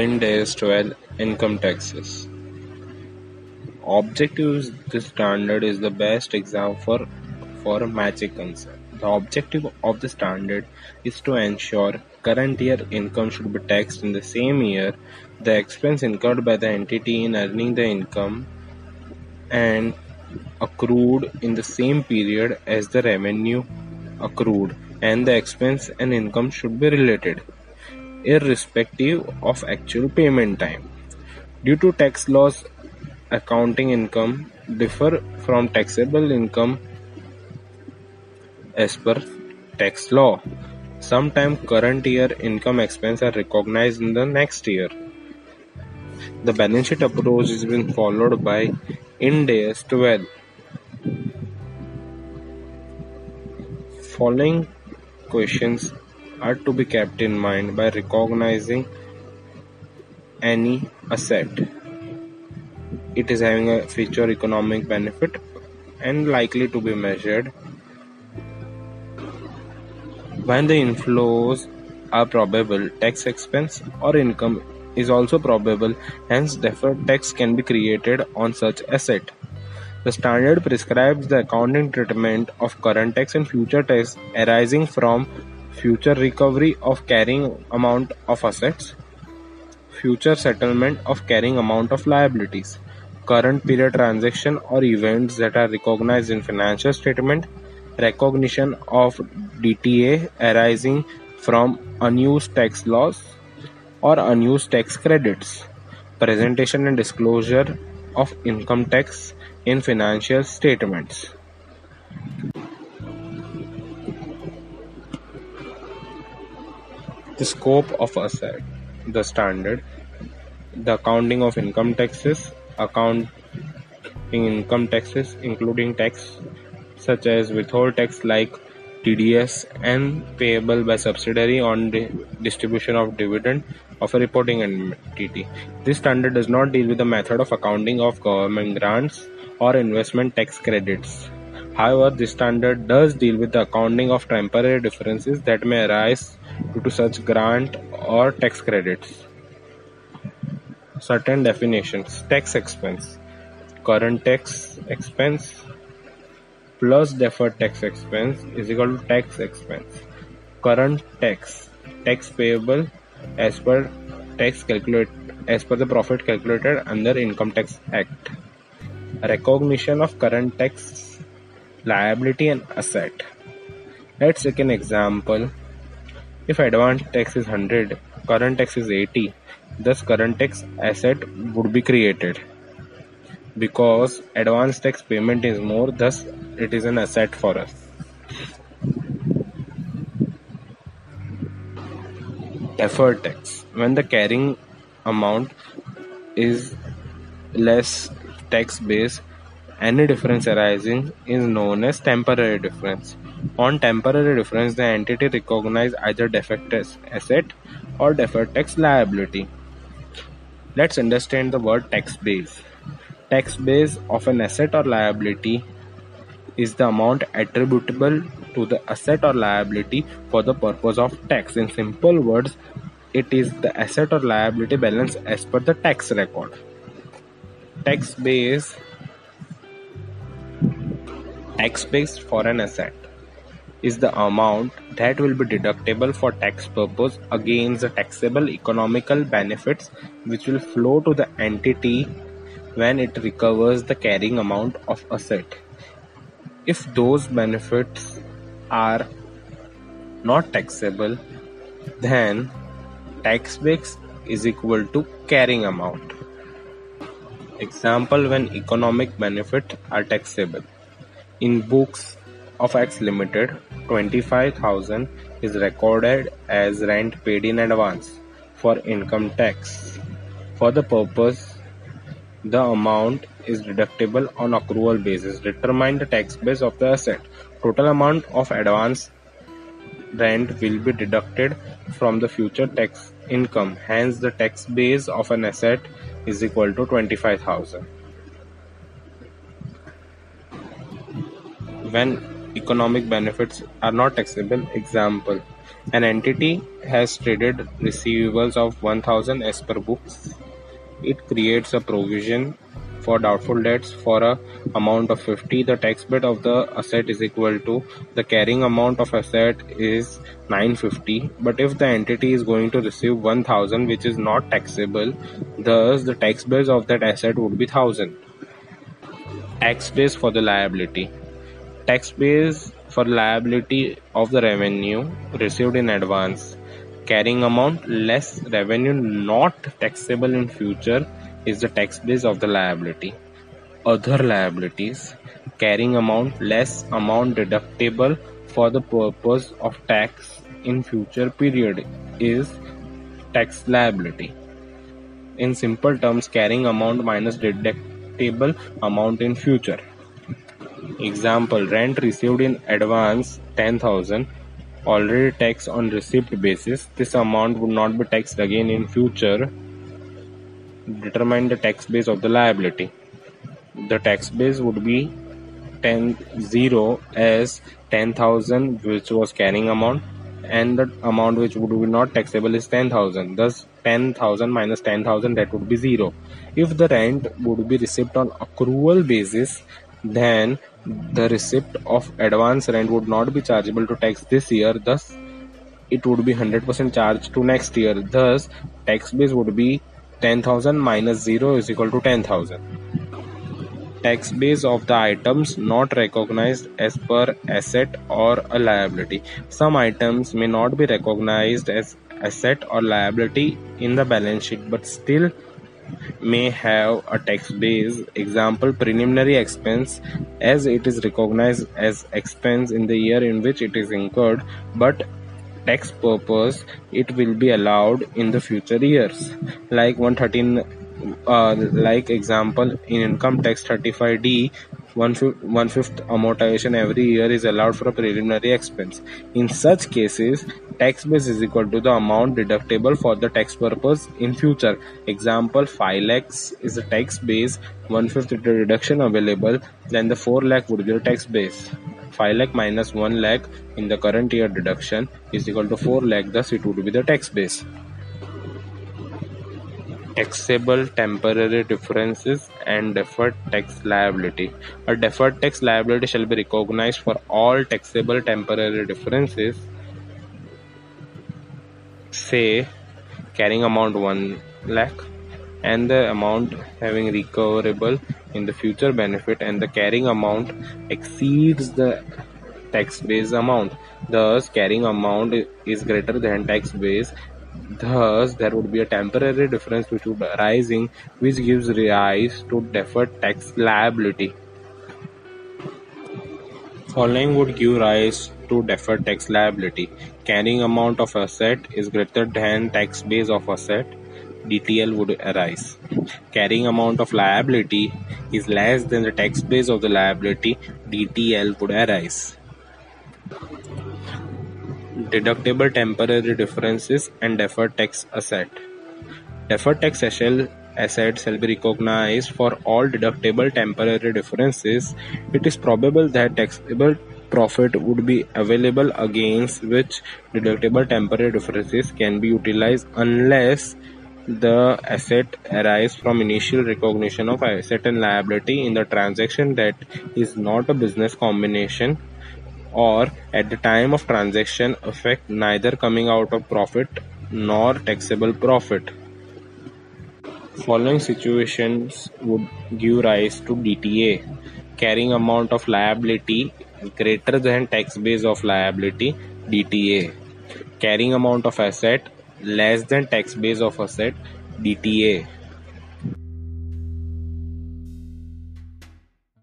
Ind AS 12 Income taxes. Objective This standard is the best example for a matching concept. The objective of the standard is to ensure current year income should be taxed in the same year the expense incurred by the entity in earning the income and accrued in the same period as the revenue accrued and the expense and income should be related irrespective of actual payment time. Due to tax laws, accounting income differ from taxable income as per tax law. Sometimes current year income expense are recognized in the next year. The balance sheet approach is being followed by Ind AS 12. Following questions are to be kept in mind by recognizing any asset. It is having a future economic benefit and likely to be measured. When the inflows are probable, tax expense or income is also probable, hence deferred tax can be created on such asset. The standard prescribes the accounting treatment of current tax and future tax arising from future recovery of carrying amount of assets, future settlement of carrying amount of liabilities, current period transaction or events that are recognized in financial statement, recognition of DTA arising from unused tax loss or unused tax credits, presentation and disclosure of income tax in financial statements. Scope of asset, the standard, the accounting of income taxes, accounting income taxes including tax such as withhold tax like TDS and payable by subsidiary on the distribution of dividend of a reporting entity. This standard does not deal with the method of accounting of government grants or investment tax credits. However, this standard does deal with the accounting of temporary differences that may arise due to such grant or tax credits. Certain definitions Tax expense Current tax expense plus deferred tax expense is equal to tax expense. Current tax tax payable as per tax calculate as per the profit calculated under Income Tax Act. Recognition of current tax liability and asset. Let's take an example if advance tax is hundred, current tax is eighty, thus current tax asset would be created. Because advance tax payment is more, thus it is an asset for us. Deferred tax. When the carrying amount is less tax base, any difference arising is known as temporary difference. On temporary difference, the entity recognizes either deferred asset or deferred tax liability. Let's understand the word tax base. Tax base of an asset or liability is the amount attributable to the asset or liability for the purpose of tax. In simple words, it is the asset or liability balance as per the tax record. Tax base tax base for an asset is the amount that will be deductible for tax purpose against the taxable economical benefits which will flow to the entity when it recovers the carrying amount of asset. If those benefits are not taxable, then tax base is equal to carrying amount. Example when economic benefits are taxable. In books of X Limited, 25,000 is recorded as rent paid in advance for income tax. For the purpose, the amount is deductible on accrual basis. Determine the tax base of the asset. Total amount of advance rent will be deducted from the future tax income. Hence, the tax base of an asset is equal to 25,000. When economic benefits are not taxable. Example An entity has traded receivables of 1000 as per books. It creates a provision for doubtful debts for a amount of 50 the tax base of the asset is equal to the carrying amount of asset is 950 but if the entity is going to receive 1000 which is not taxable thus the tax base of that asset would be 1000 tax base for the liability tax base for liability of the revenue received in advance. Carrying amount less revenue not taxable in future is the tax base of the liability. Other liabilities carrying amount less amount deductible for the purpose of tax in future period is tax liability. In simple terms, carrying amount minus deductible amount in future. Example, rent received in advance 10,000 already taxed on receipt basis. This amount would not be taxed again in future. Determine the tax base of the liability. The tax base would be 10 0 as 10,000 which was carrying amount and the amount which would be not taxable is 10,000. Thus 10,000 minus 10,000 that would be 0. If the rent would be received on accrual basis then the receipt of advance rent would not be chargeable to tax this year thus it would be 100% charged to next year thus tax base would be 10000 minus 0 is equal to 10000 tax base of the items not recognized as per asset or a liability. Some items may not be recognized as asset or liability in the balance sheet but still may have a tax base example preliminary expense as it is recognized as expense in the year in which it is incurred but tax purpose it will be allowed in the future years. Like 113 uh, like example in income tax 35d one fifth amortization every year is allowed for a preliminary expense. In such cases, tax base is equal to the amount deductible for the tax purpose in future. Example 5 lakhs is the tax base, one fifth deduction available, then the 4 lakh would be the tax base. 5 lakh minus 1 lakh in the current year deduction is equal to 4 lakh, thus it would be the tax base taxable temporary differences and deferred tax liability. A deferred tax liability shall be recognized for all taxable temporary differences, say carrying amount 1 lakh and the amount having recoverable in the future benefit and the carrying amount exceeds the tax base amount. Thus, carrying amount is greater than tax base Thus, there would be a temporary difference which would arising which gives rise to deferred tax liability. Following would give rise to deferred tax liability. Carrying amount of asset is greater than tax base of asset. DTL would arise. Carrying amount of liability is less than the tax base of the liability. DTL would arise deductible temporary differences and deferred tax asset. Deferred tax asset shall be recognized for all deductible temporary differences. It is probable that taxable profit would be available against which deductible temporary differences can be utilized unless the asset arises from initial recognition of asset and liability in the transaction that is not a business combination or at the time of transaction affect neither coming out of profit nor taxable profit. Following situations would give rise to DTA. Carrying amount of liability greater than tax base of liability DTA. Carrying amount of asset less than tax base of asset DTA